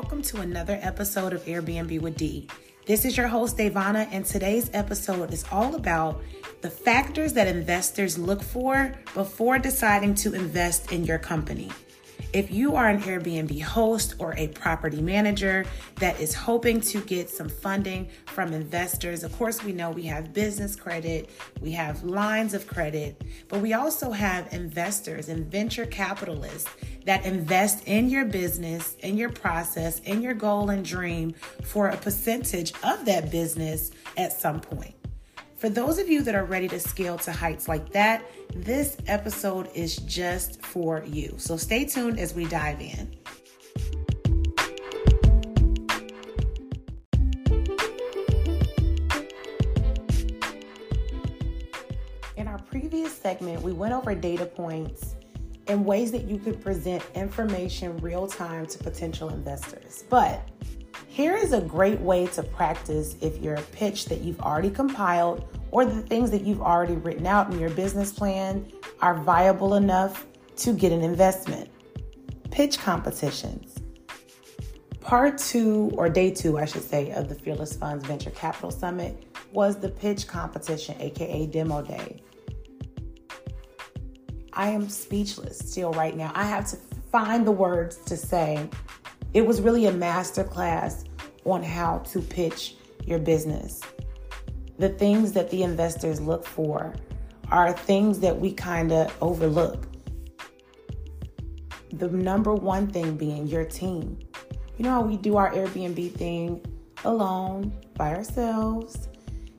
welcome to another episode of Airbnb with D. This is your host, Devana, and today's episode is all about the factors that investors look for before deciding to invest in your company. If you are an Airbnb host or a property manager that is hoping to get some funding from investors, of course, we know we have business credit, we have lines of credit, but we also have investors and venture capitalists that invest in your business, in your process, in your goal and dream for a percentage of that business at some point. For those of you that are ready to scale to heights like that, this episode is just for you. So stay tuned as we dive in. In our previous segment, we went over data points and ways that you could present information real time to potential investors. But here is a great way to practice if your pitch that you've already compiled or the things that you've already written out in your business plan are viable enough to get an investment. Pitch competitions. Part two, or day two, I should say, of the Fearless Funds Venture Capital Summit was the pitch competition, aka demo day. I am speechless still right now. I have to find the words to say it was really a masterclass on how to pitch your business. The things that the investors look for are things that we kind of overlook. The number one thing being your team. You know how we do our Airbnb thing alone, by ourselves,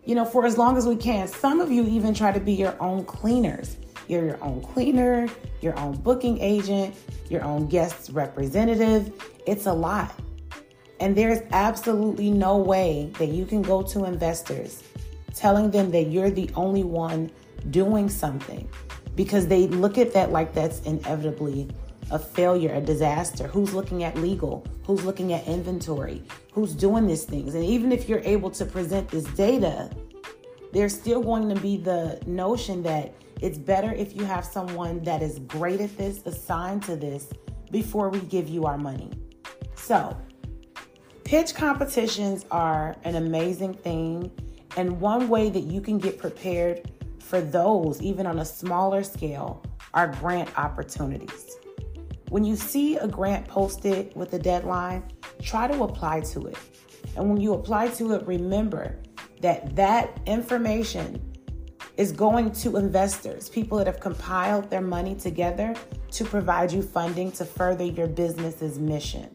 you know, for as long as we can. Some of you even try to be your own cleaners. You're your own cleaner, your own booking agent, your own guest representative. It's a lot. And there's absolutely no way that you can go to investors telling them that you're the only one doing something because they look at that like that's inevitably a failure, a disaster. Who's looking at legal? Who's looking at inventory? Who's doing these things? And even if you're able to present this data, there's still going to be the notion that it's better if you have someone that is great at this assigned to this before we give you our money. So, Pitch competitions are an amazing thing, and one way that you can get prepared for those, even on a smaller scale, are grant opportunities. When you see a grant posted with a deadline, try to apply to it. And when you apply to it, remember that that information is going to investors, people that have compiled their money together to provide you funding to further your business's mission.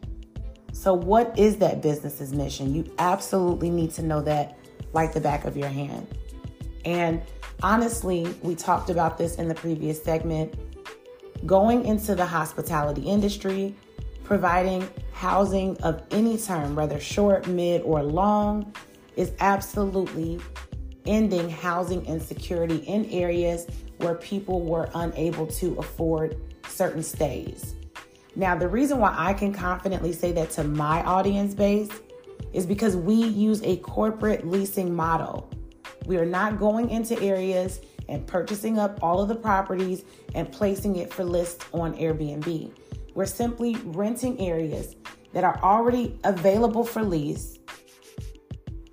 So, what is that business's mission? You absolutely need to know that like the back of your hand. And honestly, we talked about this in the previous segment. Going into the hospitality industry, providing housing of any term, whether short, mid, or long, is absolutely ending housing insecurity in areas where people were unable to afford certain stays. Now, the reason why I can confidently say that to my audience base is because we use a corporate leasing model. We are not going into areas and purchasing up all of the properties and placing it for list on Airbnb. We're simply renting areas that are already available for lease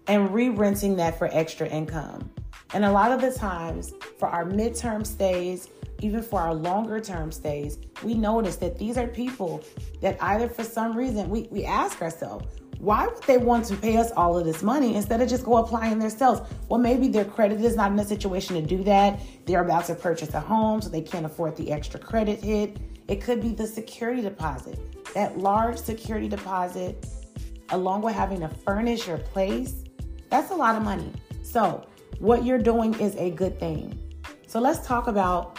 and re renting that for extra income. And a lot of the times, for our midterm stays even for our longer term stays, we notice that these are people that either for some reason we, we ask ourselves, why would they want to pay us all of this money instead of just go applying themselves? Well, maybe their credit is not in a situation to do that. They're about to purchase a home, so they can't afford the extra credit hit. It could be the security deposit, that large security deposit, along with having to furnish your place. That's a lot of money. So, what you're doing is a good thing. So, let's talk about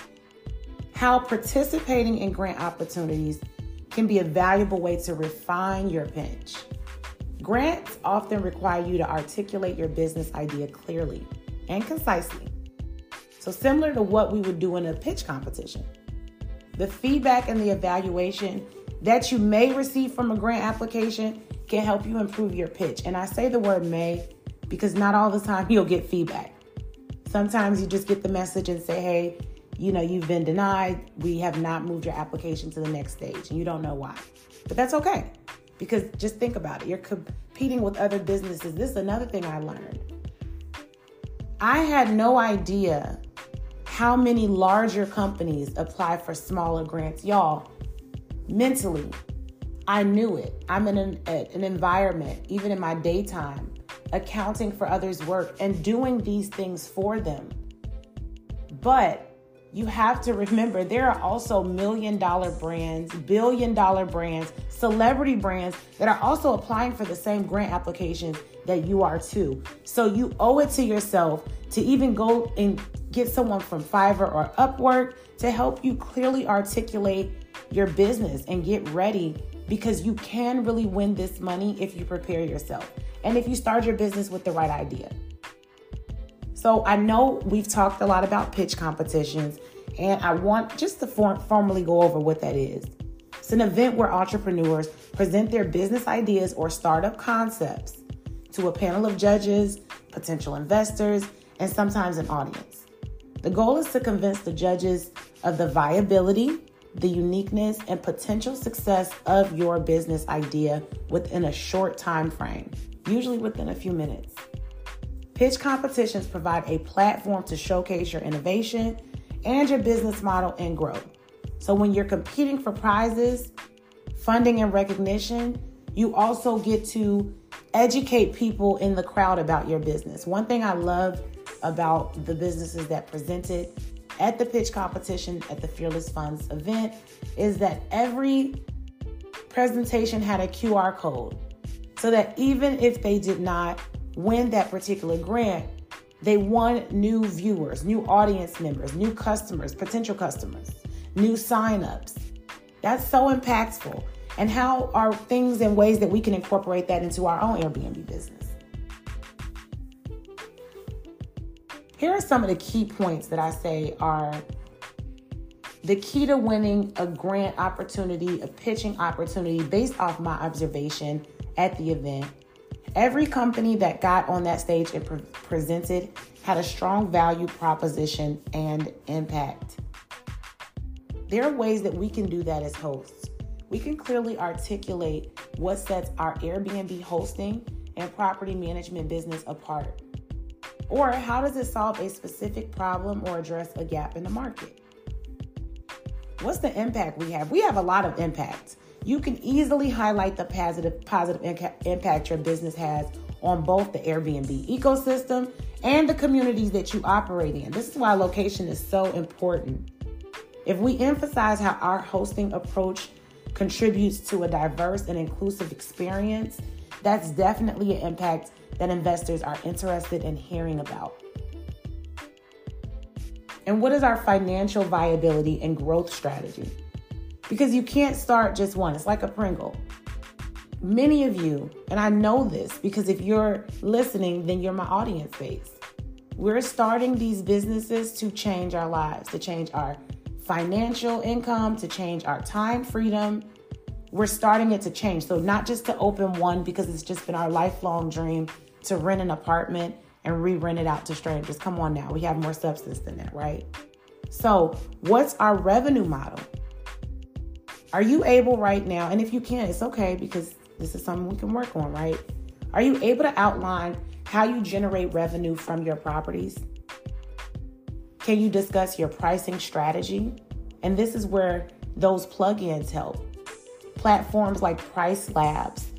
how participating in grant opportunities can be a valuable way to refine your pitch. Grants often require you to articulate your business idea clearly and concisely. So, similar to what we would do in a pitch competition, the feedback and the evaluation that you may receive from a grant application can help you improve your pitch. And I say the word may because not all the time you'll get feedback. Sometimes you just get the message and say, hey, you know, you've been denied. We have not moved your application to the next stage and you don't know why. But that's okay. Because just think about it. You're competing with other businesses. This is another thing I learned. I had no idea how many larger companies apply for smaller grants. Y'all, mentally, I knew it. I'm in an, an environment, even in my daytime, accounting for others' work and doing these things for them. But you have to remember there are also million dollar brands, billion dollar brands, celebrity brands that are also applying for the same grant applications that you are too. So you owe it to yourself to even go and get someone from Fiverr or Upwork to help you clearly articulate your business and get ready because you can really win this money if you prepare yourself and if you start your business with the right idea. So I know we've talked a lot about pitch competitions, and I want just to form, formally go over what that is. It's an event where entrepreneurs present their business ideas or startup concepts to a panel of judges, potential investors, and sometimes an audience. The goal is to convince the judges of the viability, the uniqueness, and potential success of your business idea within a short time frame, usually within a few minutes. Pitch competitions provide a platform to showcase your innovation and your business model and growth. So when you're competing for prizes, funding, and recognition, you also get to educate people in the crowd about your business. One thing I love about the businesses that presented at the pitch competition at the Fearless Funds event is that every presentation had a QR code so that even if they did not win that particular grant, they won new viewers, new audience members, new customers, potential customers, new signups. That's so impactful. And how are things and ways that we can incorporate that into our own Airbnb business? Here are some of the key points that I say are the key to winning a grant opportunity, a pitching opportunity based off my observation at the event. Every company that got on that stage and pre- presented had a strong value proposition and impact. There are ways that we can do that as hosts. We can clearly articulate what sets our Airbnb hosting and property management business apart. Or how does it solve a specific problem or address a gap in the market? What's the impact we have? We have a lot of impact. You can easily highlight the positive positive impact your business has on both the Airbnb ecosystem and the communities that you operate in. This is why location is so important. If we emphasize how our hosting approach contributes to a diverse and inclusive experience, that's definitely an impact that investors are interested in hearing about. And what is our financial viability and growth strategy? Because you can't start just one, it's like a Pringle. Many of you, and I know this because if you're listening, then you're my audience base. We're starting these businesses to change our lives, to change our financial income, to change our time freedom. We're starting it to change. So, not just to open one because it's just been our lifelong dream to rent an apartment and re rent it out to strangers. Come on now, we have more substance than that, right? So, what's our revenue model? Are you able right now, and if you can't, it's okay because this is something we can work on, right? Are you able to outline how you generate revenue from your properties? Can you discuss your pricing strategy? And this is where those plugins help. Platforms like Price Labs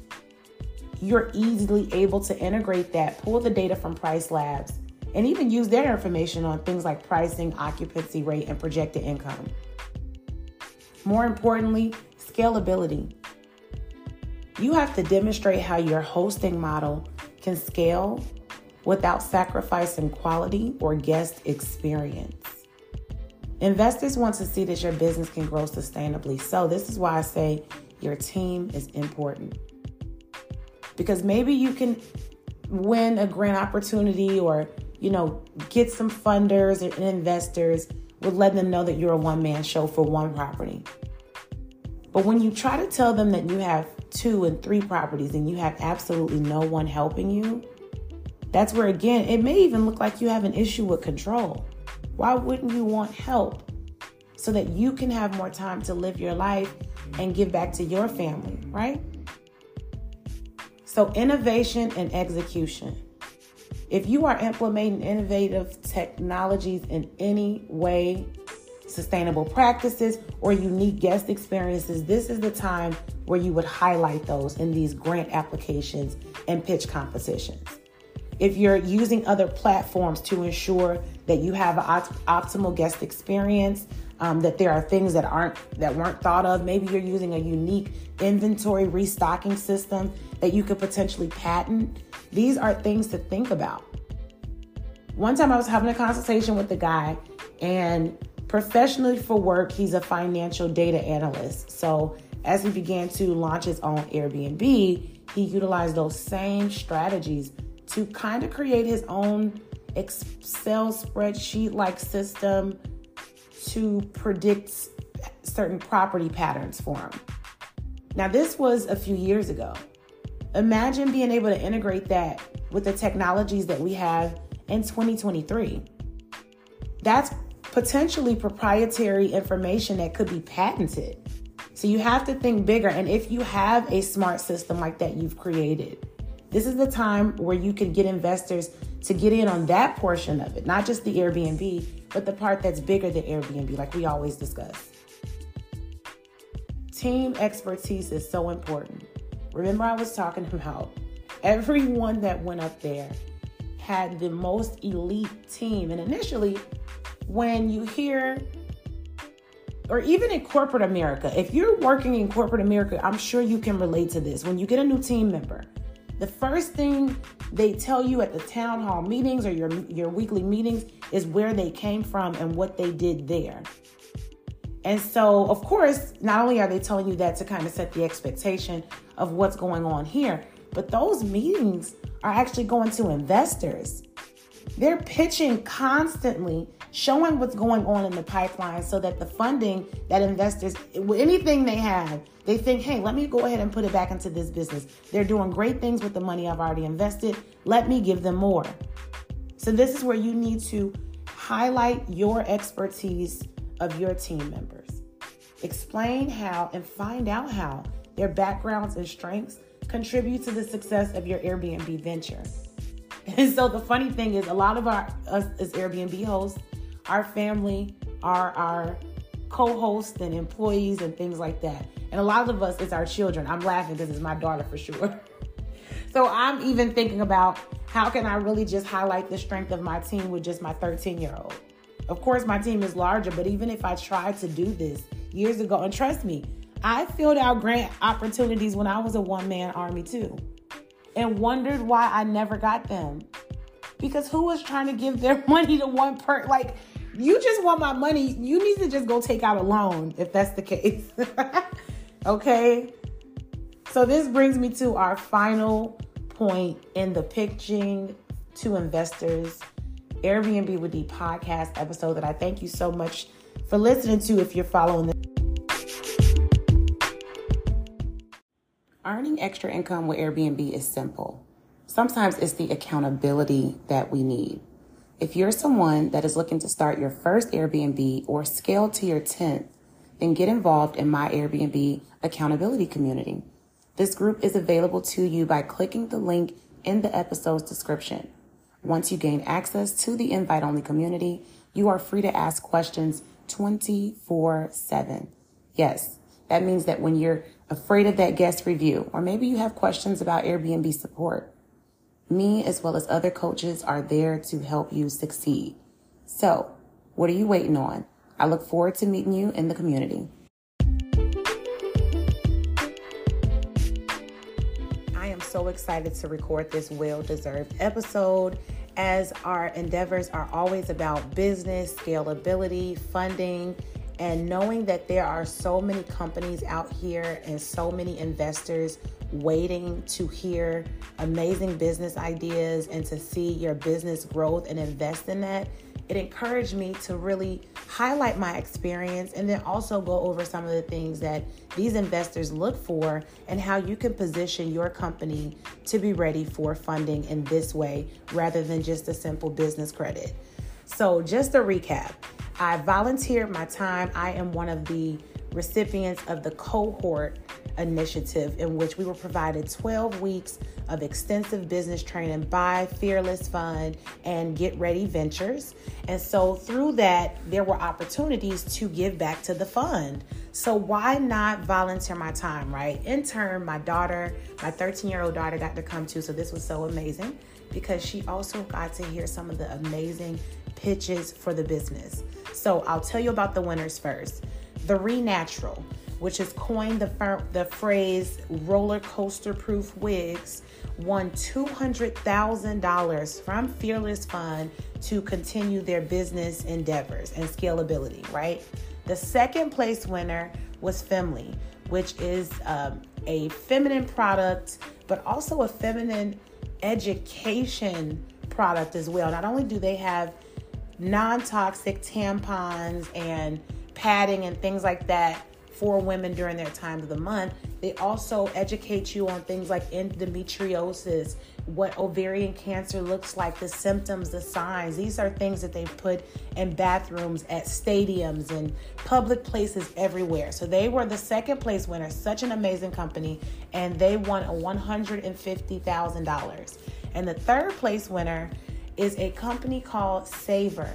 you're easily able to integrate that, pull the data from Price Labs, and even use their information on things like pricing, occupancy rate, and projected income. More importantly, scalability. You have to demonstrate how your hosting model can scale without sacrificing quality or guest experience. Investors want to see that your business can grow sustainably. So, this is why I say your team is important. Because maybe you can win a grant opportunity or you know get some funders and investors with letting them know that you're a one-man show for one property. But when you try to tell them that you have two and three properties and you have absolutely no one helping you that's where again it may even look like you have an issue with control. Why wouldn't you want help so that you can have more time to live your life and give back to your family right So, innovation and execution. If you are implementing innovative technologies in any way, sustainable practices, or unique guest experiences, this is the time where you would highlight those in these grant applications and pitch competitions. If you're using other platforms to ensure that you have an optimal guest experience, um, that there are things that aren't that weren't thought of. Maybe you're using a unique inventory restocking system that you could potentially patent. These are things to think about. One time I was having a consultation with the guy, and professionally for work, he's a financial data analyst. So as he began to launch his own Airbnb, he utilized those same strategies to kind of create his own Excel spreadsheet like system to predict certain property patterns for them. Now, this was a few years ago. Imagine being able to integrate that with the technologies that we have in 2023. That's potentially proprietary information that could be patented. So you have to think bigger. And if you have a smart system like that you've created, this is the time where you can get investors to get in on that portion of it, not just the Airbnb, but the part that's bigger than Airbnb, like we always discuss. Team expertise is so important. Remember, I was talking about everyone that went up there had the most elite team. And initially, when you hear, or even in corporate America, if you're working in corporate America, I'm sure you can relate to this. When you get a new team member, the first thing they tell you at the town hall meetings or your, your weekly meetings is where they came from and what they did there. And so, of course, not only are they telling you that to kind of set the expectation of what's going on here, but those meetings are actually going to investors. They're pitching constantly showing what's going on in the pipeline so that the funding that investors, anything they have, they think, hey, let me go ahead and put it back into this business. They're doing great things with the money I've already invested. Let me give them more. So, this is where you need to highlight your expertise of your team members. Explain how and find out how their backgrounds and strengths contribute to the success of your Airbnb venture. And so the funny thing is, a lot of our us as Airbnb hosts our family, our our co-hosts and employees and things like that. And a lot of us, it's our children. I'm laughing because it's my daughter for sure. so I'm even thinking about how can I really just highlight the strength of my team with just my 13 year old. Of course, my team is larger, but even if I tried to do this years ago, and trust me, I filled out grant opportunities when I was a one man army too, and wondered why I never got them. Because who was trying to give their money to one person? Like, you just want my money, you need to just go take out a loan if that's the case. okay? So this brings me to our final point in the pitching to investors Airbnb with D podcast episode that I thank you so much for listening to if you're following this. Earning extra income with Airbnb is simple. Sometimes it's the accountability that we need. If you're someone that is looking to start your first Airbnb or scale to your 10th, then get involved in my Airbnb accountability community. This group is available to you by clicking the link in the episode's description. Once you gain access to the invite only community, you are free to ask questions 24 7. Yes, that means that when you're afraid of that guest review, or maybe you have questions about Airbnb support, me, as well as other coaches, are there to help you succeed. So, what are you waiting on? I look forward to meeting you in the community. I am so excited to record this well deserved episode as our endeavors are always about business, scalability, funding, and knowing that there are so many companies out here and so many investors waiting to hear amazing business ideas and to see your business growth and invest in that, it encouraged me to really highlight my experience and then also go over some of the things that these investors look for and how you can position your company to be ready for funding in this way rather than just a simple business credit. So, just a recap I volunteered my time. I am one of the recipients of the cohort initiative in which we were provided 12 weeks of extensive business training by Fearless Fund and Get Ready Ventures. And so through that, there were opportunities to give back to the fund. So why not volunteer my time, right? In turn, my daughter, my 13 year old daughter, got to come too. So this was so amazing because she also got to hear some of the amazing pitches for the business. So I'll tell you about the winners first. The Renatural which has coined the, the phrase roller coaster proof wigs, won $200,000 from Fearless Fund to continue their business endeavors and scalability, right? The second place winner was Femly, which is um, a feminine product, but also a feminine education product as well. Not only do they have non toxic tampons and padding and things like that for women during their time of the month. They also educate you on things like endometriosis, what ovarian cancer looks like, the symptoms, the signs. These are things that they put in bathrooms at stadiums and public places everywhere. So they were the second place winner, such an amazing company, and they won a $150,000. And the third place winner is a company called Savor.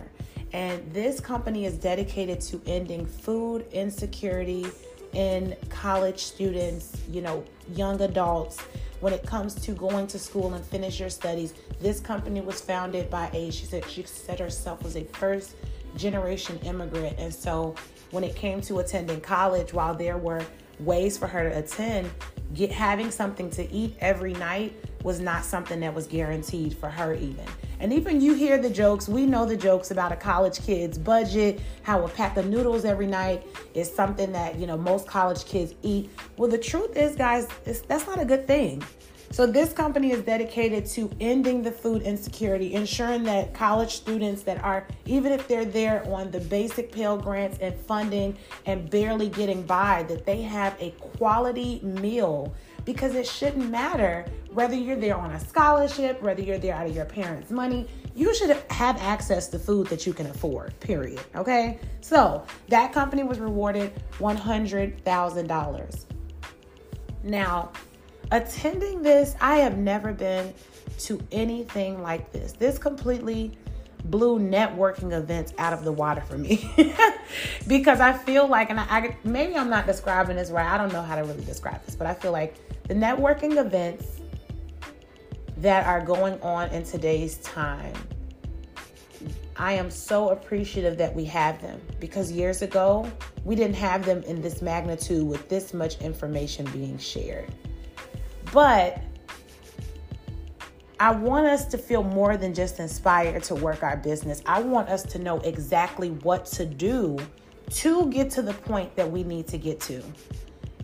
And this company is dedicated to ending food insecurity in college students, you know, young adults. When it comes to going to school and finish your studies, this company was founded by a she said she said herself was a first generation immigrant. And so when it came to attending college, while there were ways for her to attend, get having something to eat every night was not something that was guaranteed for her even. And even you hear the jokes, we know the jokes about a college kid's budget, how a pack of noodles every night is something that, you know, most college kids eat. Well, the truth is, guys, that's not a good thing. So, this company is dedicated to ending the food insecurity, ensuring that college students that are, even if they're there on the basic Pell Grants and funding and barely getting by, that they have a quality meal because it shouldn't matter whether you're there on a scholarship, whether you're there out of your parents' money, you should have access to food that you can afford, period. Okay? So that company was rewarded $100,000. Now, attending this, I have never been to anything like this. This completely blew networking events out of the water for me because I feel like, and I, I, maybe I'm not describing this right. I don't know how to really describe this, but I feel like the networking events that are going on in today's time. I am so appreciative that we have them because years ago, we didn't have them in this magnitude with this much information being shared. But I want us to feel more than just inspired to work our business. I want us to know exactly what to do to get to the point that we need to get to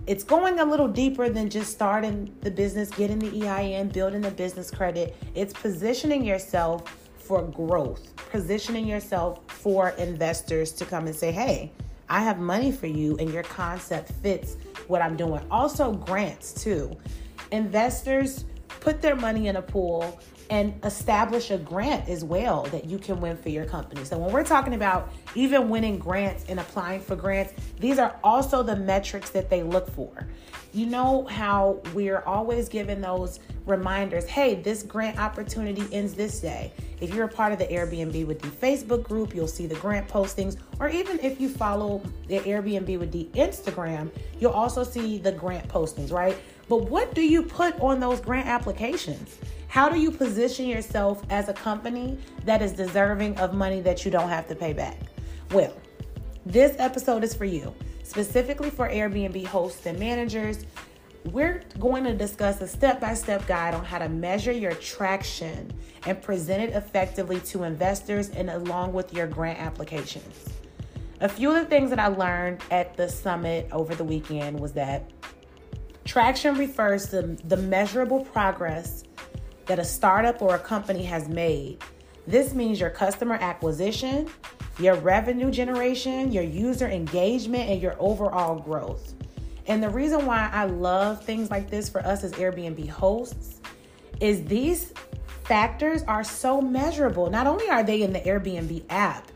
it's going a little deeper than just starting the business, getting the EIN, building the business credit. It's positioning yourself for growth, positioning yourself for investors to come and say, hey, I have money for you, and your concept fits what I'm doing. Also, grants too. Investors put their money in a pool and establish a grant as well that you can win for your company. So when we're talking about even winning grants and applying for grants, these are also the metrics that they look for. You know how we're always given those reminders, hey, this grant opportunity ends this day. If you're a part of the Airbnb with D Facebook group, you'll see the grant postings, or even if you follow the Airbnb with D Instagram, you'll also see the grant postings, right? But what do you put on those grant applications? How do you position yourself as a company that is deserving of money that you don't have to pay back? Well, this episode is for you, specifically for Airbnb hosts and managers. We're going to discuss a step by step guide on how to measure your traction and present it effectively to investors and along with your grant applications. A few of the things that I learned at the summit over the weekend was that traction refers to the measurable progress that a startup or a company has made. This means your customer acquisition, your revenue generation, your user engagement, and your overall growth. And the reason why I love things like this for us as Airbnb hosts is these factors are so measurable. Not only are they in the Airbnb app,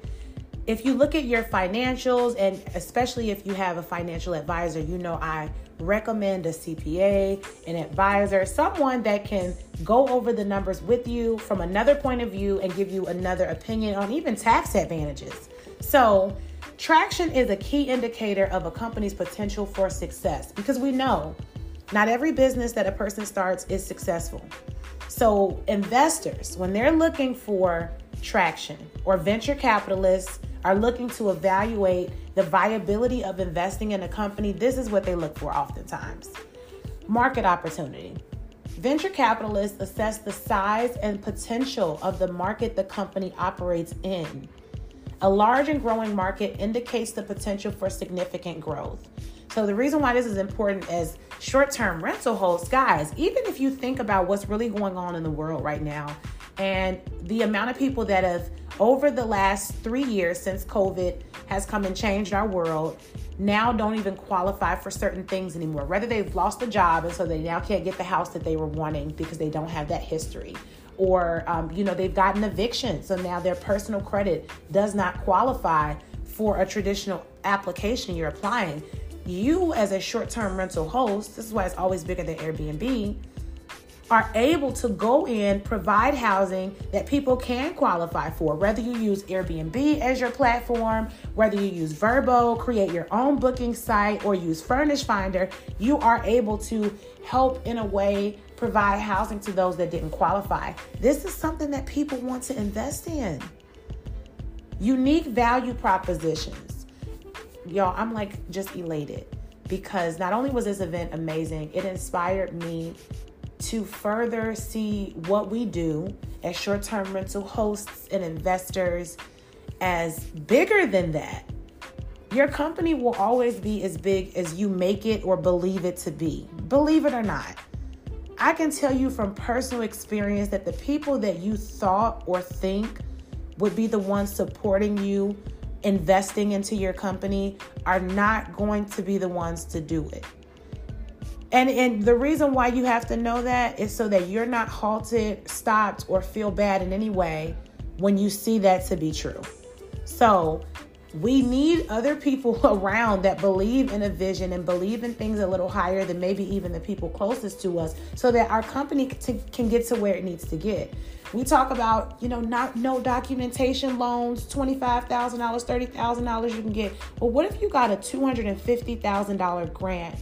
if you look at your financials, and especially if you have a financial advisor, you know I recommend a CPA, an advisor, someone that can go over the numbers with you from another point of view and give you another opinion on even tax advantages. So, traction is a key indicator of a company's potential for success because we know not every business that a person starts is successful. So, investors, when they're looking for traction or venture capitalists are looking to evaluate the viability of investing in a company, this is what they look for oftentimes market opportunity. Venture capitalists assess the size and potential of the market the company operates in. A large and growing market indicates the potential for significant growth. So, the reason why this is important as short term rental holds, guys, even if you think about what's really going on in the world right now and the amount of people that have over the last three years since COVID has come and changed our world, now don't even qualify for certain things anymore. Whether they've lost a job and so they now can't get the house that they were wanting because they don't have that history. Or, um, you know, they've gotten eviction. So now their personal credit does not qualify for a traditional application you're applying. You, as a short term rental host, this is why it's always bigger than Airbnb are able to go in, provide housing that people can qualify for. Whether you use Airbnb as your platform, whether you use Vrbo, create your own booking site, or use Furnish Finder, you are able to help in a way provide housing to those that didn't qualify. This is something that people want to invest in. Unique value propositions. Y'all, I'm like just elated because not only was this event amazing, it inspired me to further see what we do as short term rental hosts and investors as bigger than that. Your company will always be as big as you make it or believe it to be. Believe it or not. I can tell you from personal experience that the people that you thought or think would be the ones supporting you investing into your company are not going to be the ones to do it. And and the reason why you have to know that is so that you're not halted, stopped, or feel bad in any way when you see that to be true. So we need other people around that believe in a vision and believe in things a little higher than maybe even the people closest to us so that our company can get to where it needs to get. We talk about, you know, not no documentation loans, $25,000, $30,000 you can get. Well, what if you got a $250,000 grant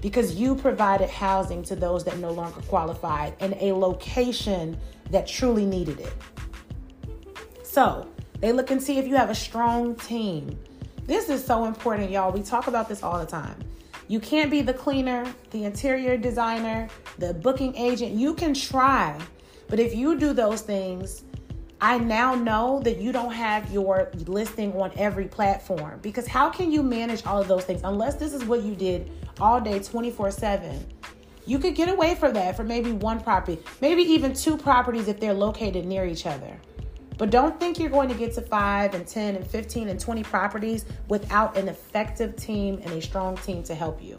because you provided housing to those that no longer qualified in a location that truly needed it. So they look and see if you have a strong team. This is so important, y'all. We talk about this all the time. You can't be the cleaner, the interior designer, the booking agent. You can try, but if you do those things, I now know that you don't have your listing on every platform because how can you manage all of those things unless this is what you did all day 24 7? You could get away from that for maybe one property, maybe even two properties if they're located near each other. But don't think you're going to get to 5 and 10 and 15 and 20 properties without an effective team and a strong team to help you.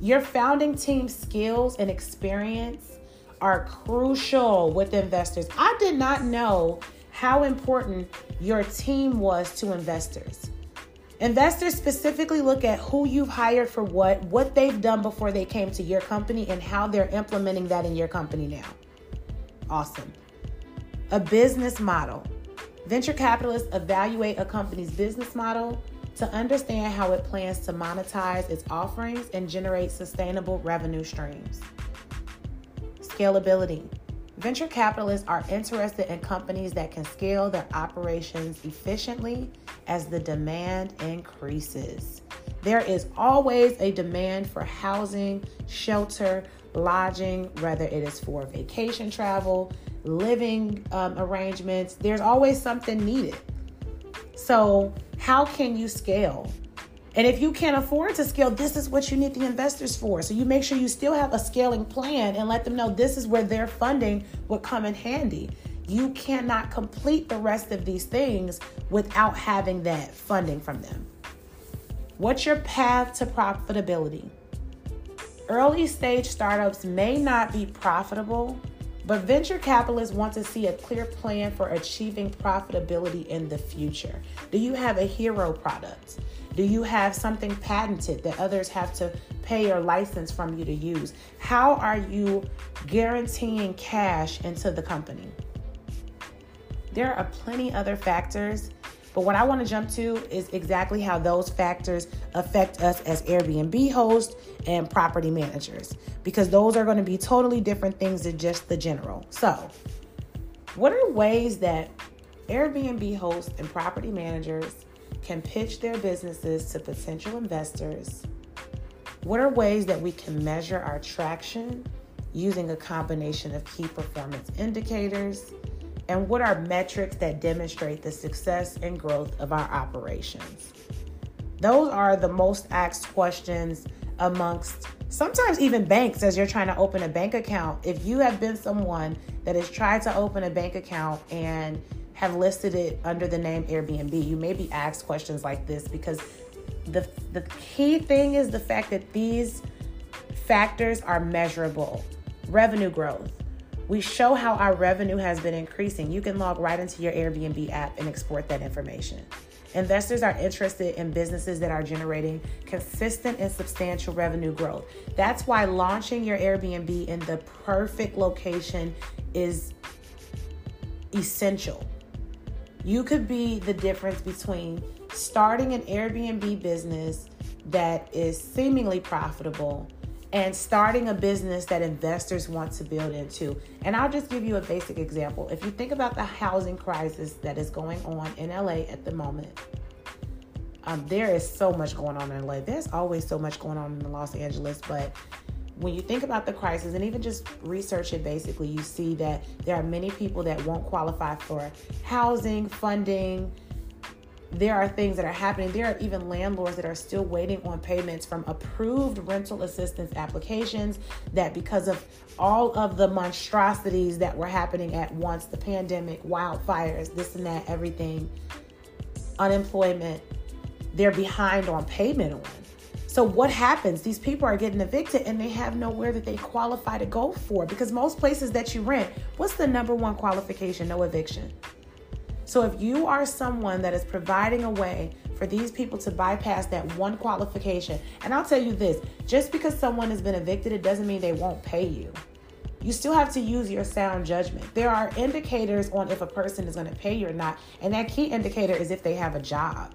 Your founding team skills and experience are crucial with investors. I did not know how important your team was to investors. Investors specifically look at who you've hired for what, what they've done before they came to your company, and how they're implementing that in your company now. Awesome. A business model. Venture capitalists evaluate a company's business model to understand how it plans to monetize its offerings and generate sustainable revenue streams. Scalability. Venture capitalists are interested in companies that can scale their operations efficiently as the demand increases. There is always a demand for housing, shelter, lodging, whether it is for vacation travel, living um, arrangements. There's always something needed. So, how can you scale? And if you can't afford to scale, this is what you need the investors for. So you make sure you still have a scaling plan and let them know this is where their funding would come in handy. You cannot complete the rest of these things without having that funding from them. What's your path to profitability? Early stage startups may not be profitable, But venture capitalists want to see a clear plan for achieving profitability in the future. Do you have a hero product? Do you have something patented that others have to pay or license from you to use? How are you guaranteeing cash into the company? There are plenty other factors, but what I want to jump to is exactly how those factors affect us as Airbnb hosts and property managers, because those are going to be totally different things than just the general. So, what are ways that Airbnb hosts and property managers can pitch their businesses to potential investors? What are ways that we can measure our traction using a combination of key performance indicators? And what are metrics that demonstrate the success and growth of our operations? Those are the most asked questions amongst sometimes even banks as you're trying to open a bank account. If you have been someone that has tried to open a bank account and have listed it under the name Airbnb, you may be asked questions like this because the the key thing is the fact that these factors are measurable. Revenue growth, we show how our revenue has been increasing. You can log right into your Airbnb app and export that information. Investors are interested in businesses that are generating consistent and substantial revenue growth. That's why launching your Airbnb in the perfect location is essential. You could be the difference between starting an Airbnb business that is seemingly profitable and starting a business that investors want to build into. And I'll just give you a basic example. If you think about the housing crisis that is going on in LA at the moment, um, there is so much going on in LA. There's always so much going on in Los Angeles, but when you think about the crisis and even just research it basically, you see that there are many people that won't qualify for housing, funding, there are things that are happening. There are even landlords that are still waiting on payments from approved rental assistance applications that because of all of the monstrosities that were happening at once the pandemic, wildfires, this and that, everything, unemployment they're behind on payment on. So what happens? These people are getting evicted and they have nowhere that they qualify to go for because most places that you rent, what's the number one qualification? No eviction. So if you are someone that is providing a way for these people to bypass that one qualification, and I'll tell you this just because someone has been evicted, it doesn't mean they won't pay you. You still have to use your sound judgment. There are indicators on if a person is going to pay you or not, and that key indicator is if they have a job.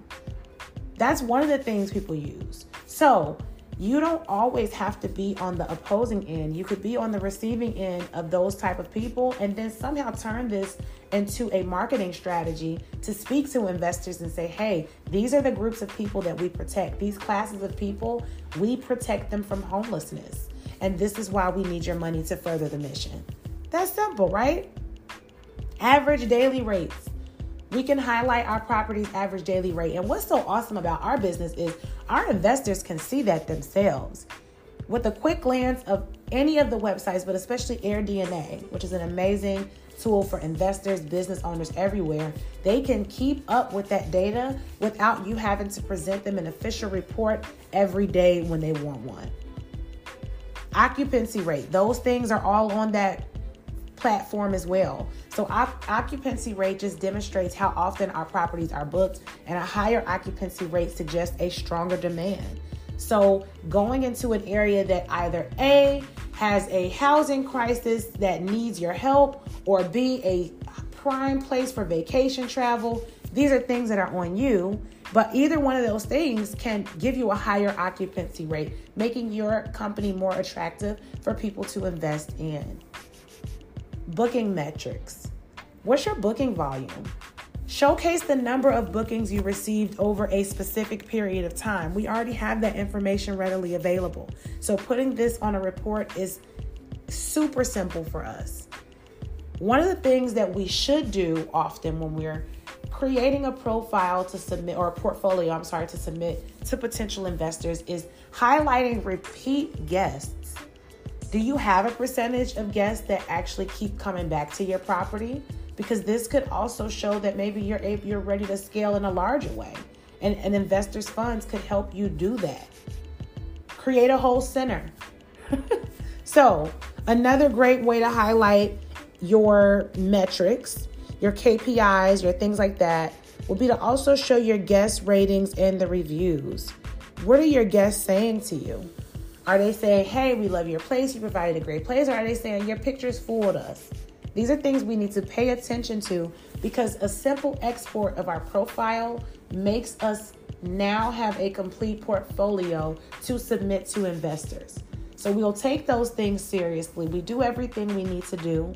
That's one of the things people use. So, you don't always have to be on the opposing end. You could be on the receiving end of those type of people and then somehow turn this into a marketing strategy to speak to investors and say, "Hey, these are the groups of people that we protect. These classes of people, we protect them from homelessness. And this is why we need your money to further the mission." That's simple, right? Average daily rates. We can highlight our property's average daily rate. And what's so awesome about our business is our investors can see that themselves. With a quick glance of any of the websites, but especially AirDNA, which is an amazing tool for investors, business owners everywhere, they can keep up with that data without you having to present them an official report every day when they want one. Occupancy rate, those things are all on that platform as well. So, op- occupancy rate just demonstrates how often our properties are booked, and a higher occupancy rate suggests a stronger demand. So, going into an area that either A has a housing crisis that needs your help, or B, a prime place for vacation travel, these are things that are on you. But either one of those things can give you a higher occupancy rate, making your company more attractive for people to invest in. Booking metrics. What's your booking volume? Showcase the number of bookings you received over a specific period of time. We already have that information readily available. So putting this on a report is super simple for us. One of the things that we should do often when we're creating a profile to submit or a portfolio, I'm sorry, to submit to potential investors is highlighting repeat guests do you have a percentage of guests that actually keep coming back to your property? Because this could also show that maybe you're able, you're ready to scale in a larger way, and, and investors' funds could help you do that. Create a whole center. so, another great way to highlight your metrics, your KPIs, your things like that, will be to also show your guest ratings and the reviews. What are your guests saying to you? Are they saying, hey, we love your place, you provided a great place? Or are they saying, your pictures fooled us? These are things we need to pay attention to because a simple export of our profile makes us now have a complete portfolio to submit to investors. So we'll take those things seriously. We do everything we need to do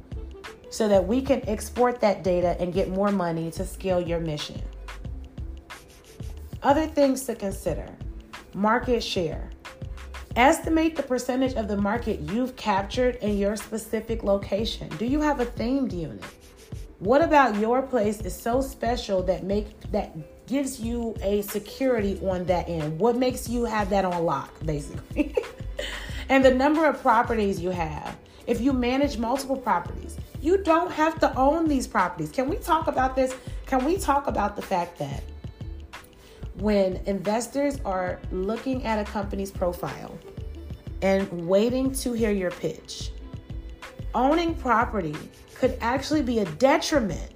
so that we can export that data and get more money to scale your mission. Other things to consider market share. Estimate the percentage of the market you've captured in your specific location. Do you have a themed unit? What about your place is so special that make that gives you a security on that end? What makes you have that on lock, basically? and the number of properties you have. If you manage multiple properties, you don't have to own these properties. Can we talk about this? Can we talk about the fact that when investors are looking at a company's profile and waiting to hear your pitch, owning property could actually be a detriment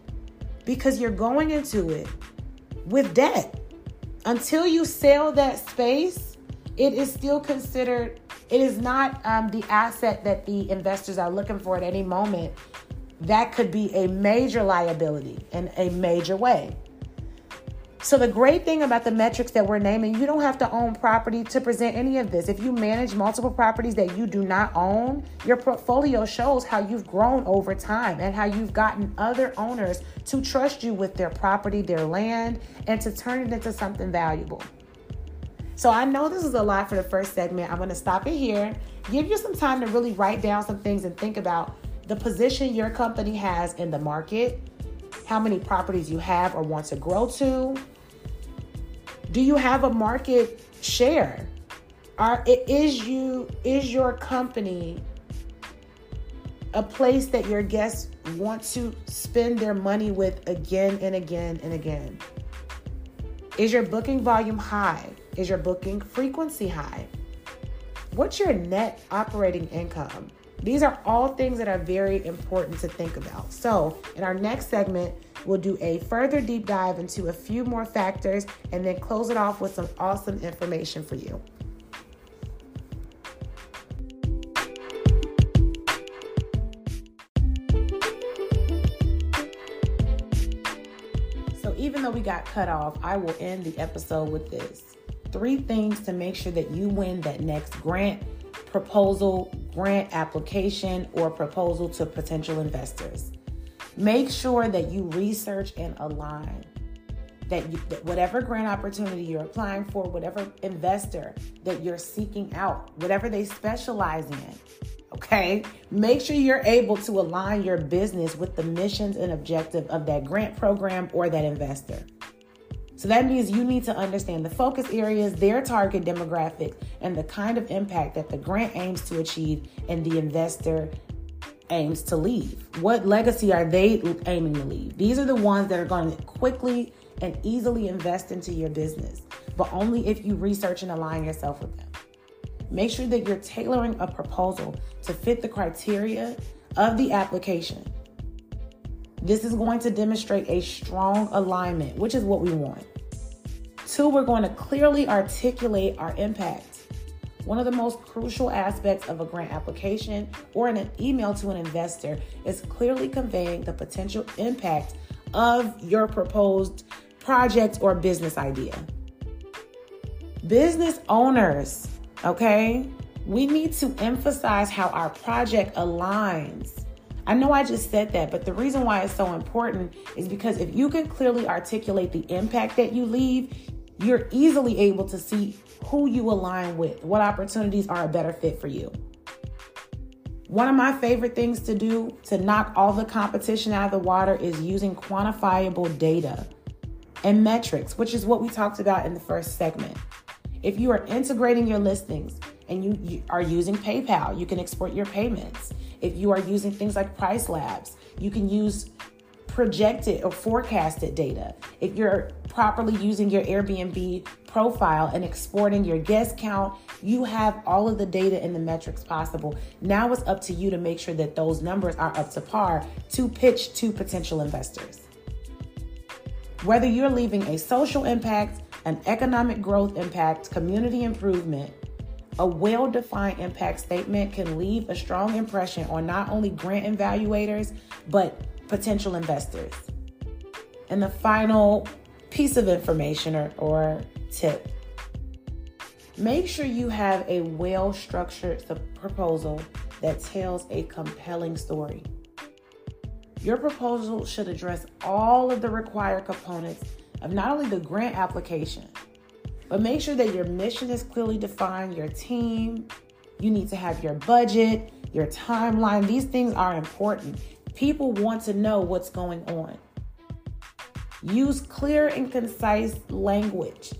because you're going into it with debt. Until you sell that space, it is still considered, it is not um, the asset that the investors are looking for at any moment. That could be a major liability in a major way. So, the great thing about the metrics that we're naming, you don't have to own property to present any of this. If you manage multiple properties that you do not own, your portfolio shows how you've grown over time and how you've gotten other owners to trust you with their property, their land, and to turn it into something valuable. So, I know this is a lot for the first segment. I'm going to stop it here, give you some time to really write down some things and think about the position your company has in the market how many properties you have or want to grow to. Do you have a market share? Are is you is your company a place that your guests want to spend their money with again and again and again? Is your booking volume high? Is your booking frequency high? What's your net operating income? These are all things that are very important to think about. So, in our next segment, we'll do a further deep dive into a few more factors and then close it off with some awesome information for you. So, even though we got cut off, I will end the episode with this three things to make sure that you win that next grant, proposal, grant application or proposal to potential investors. Make sure that you research and align. That, you, that whatever grant opportunity you're applying for, whatever investor that you're seeking out, whatever they specialize in, okay? Make sure you're able to align your business with the missions and objective of that grant program or that investor. So that means you need to understand the focus areas, their target demographic, and the kind of impact that the grant aims to achieve and the investor aims to leave. What legacy are they aiming to leave? These are the ones that are going to quickly and easily invest into your business, but only if you research and align yourself with them. Make sure that you're tailoring a proposal to fit the criteria of the application. This is going to demonstrate a strong alignment, which is what we want. Two, we're going to clearly articulate our impact. One of the most crucial aspects of a grant application or an email to an investor is clearly conveying the potential impact of your proposed project or business idea. Business owners, okay, we need to emphasize how our project aligns I know I just said that, but the reason why it's so important is because if you can clearly articulate the impact that you leave, you're easily able to see who you align with, what opportunities are a better fit for you. One of my favorite things to do to knock all the competition out of the water is using quantifiable data and metrics, which is what we talked about in the first segment. If you are integrating your listings and you, you are using PayPal, you can export your payments. If you are using things like Price Labs, you can use projected or forecasted data, if you're properly using your Airbnb profile and exporting your guest count, you have all of the data and the metrics possible. Now it's up to you to make sure that those numbers are up to par to pitch to potential investors. Whether you're leaving a social impact, an economic growth impact, community improvement, a well defined impact statement can leave a strong impression on not only grant evaluators, but potential investors. And the final piece of information or, or tip make sure you have a well structured proposal that tells a compelling story. Your proposal should address all of the required components of not only the grant application, but make sure that your mission is clearly defined, your team, you need to have your budget, your timeline. These things are important. People want to know what's going on. Use clear and concise language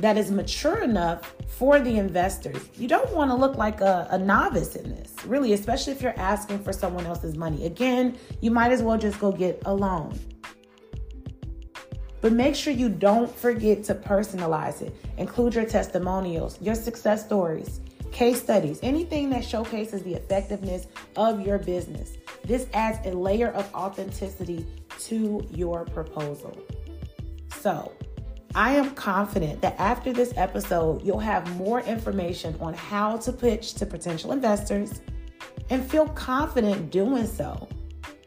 that is mature enough for the investors. You don't want to look like a, a, novice in this, really, especially if you're asking for someone else's money. Again, you might as well just go get a loan. But make sure you don't forget to personalize it. Include your testimonials, your success stories, case studies, anything that showcases the effectiveness of your business. This adds a layer of authenticity to your proposal. So, I am confident that after this episode, you'll have more information on how to pitch to potential investors and feel confident doing so.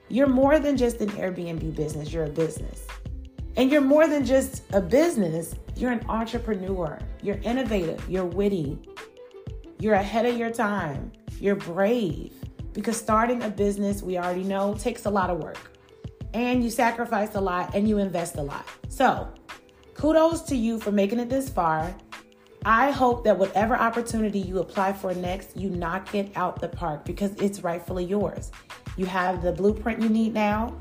You're more than just an Airbnb business, you're a business. And you're more than just a business, you're an entrepreneur. You're innovative, you're witty, you're ahead of your time, you're brave. Because starting a business, we already know, takes a lot of work. And you sacrifice a lot and you invest a lot. So, kudos to you for making it this far. I hope that whatever opportunity you apply for next, you knock it out the park because it's rightfully yours. You have the blueprint you need now.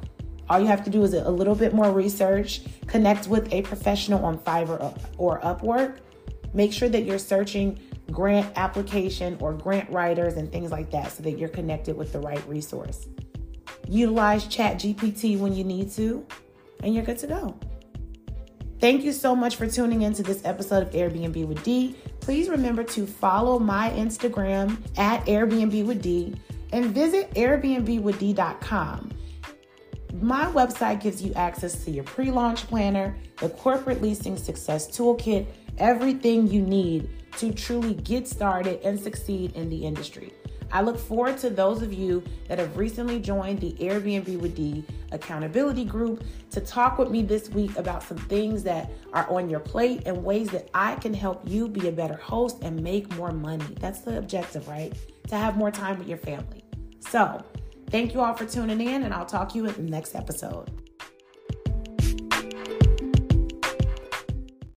All you have to do is a little bit more research, connect with a professional on Fiverr or Upwork. Make sure that you're searching grant application or grant writers and things like that so that you're connected with the right resource. Utilize ChatGPT when you need to, and you're good to go. Thank you so much for tuning into this episode of Airbnb with D. Please remember to follow my Instagram at Airbnb with D and visit airbnbwithd.com. My website gives you access to your pre launch planner, the corporate leasing success toolkit, everything you need to truly get started and succeed in the industry. I look forward to those of you that have recently joined the Airbnb with D accountability group to talk with me this week about some things that are on your plate and ways that I can help you be a better host and make more money. That's the objective, right? To have more time with your family. So, thank you all for tuning in, and I'll talk to you in the next episode.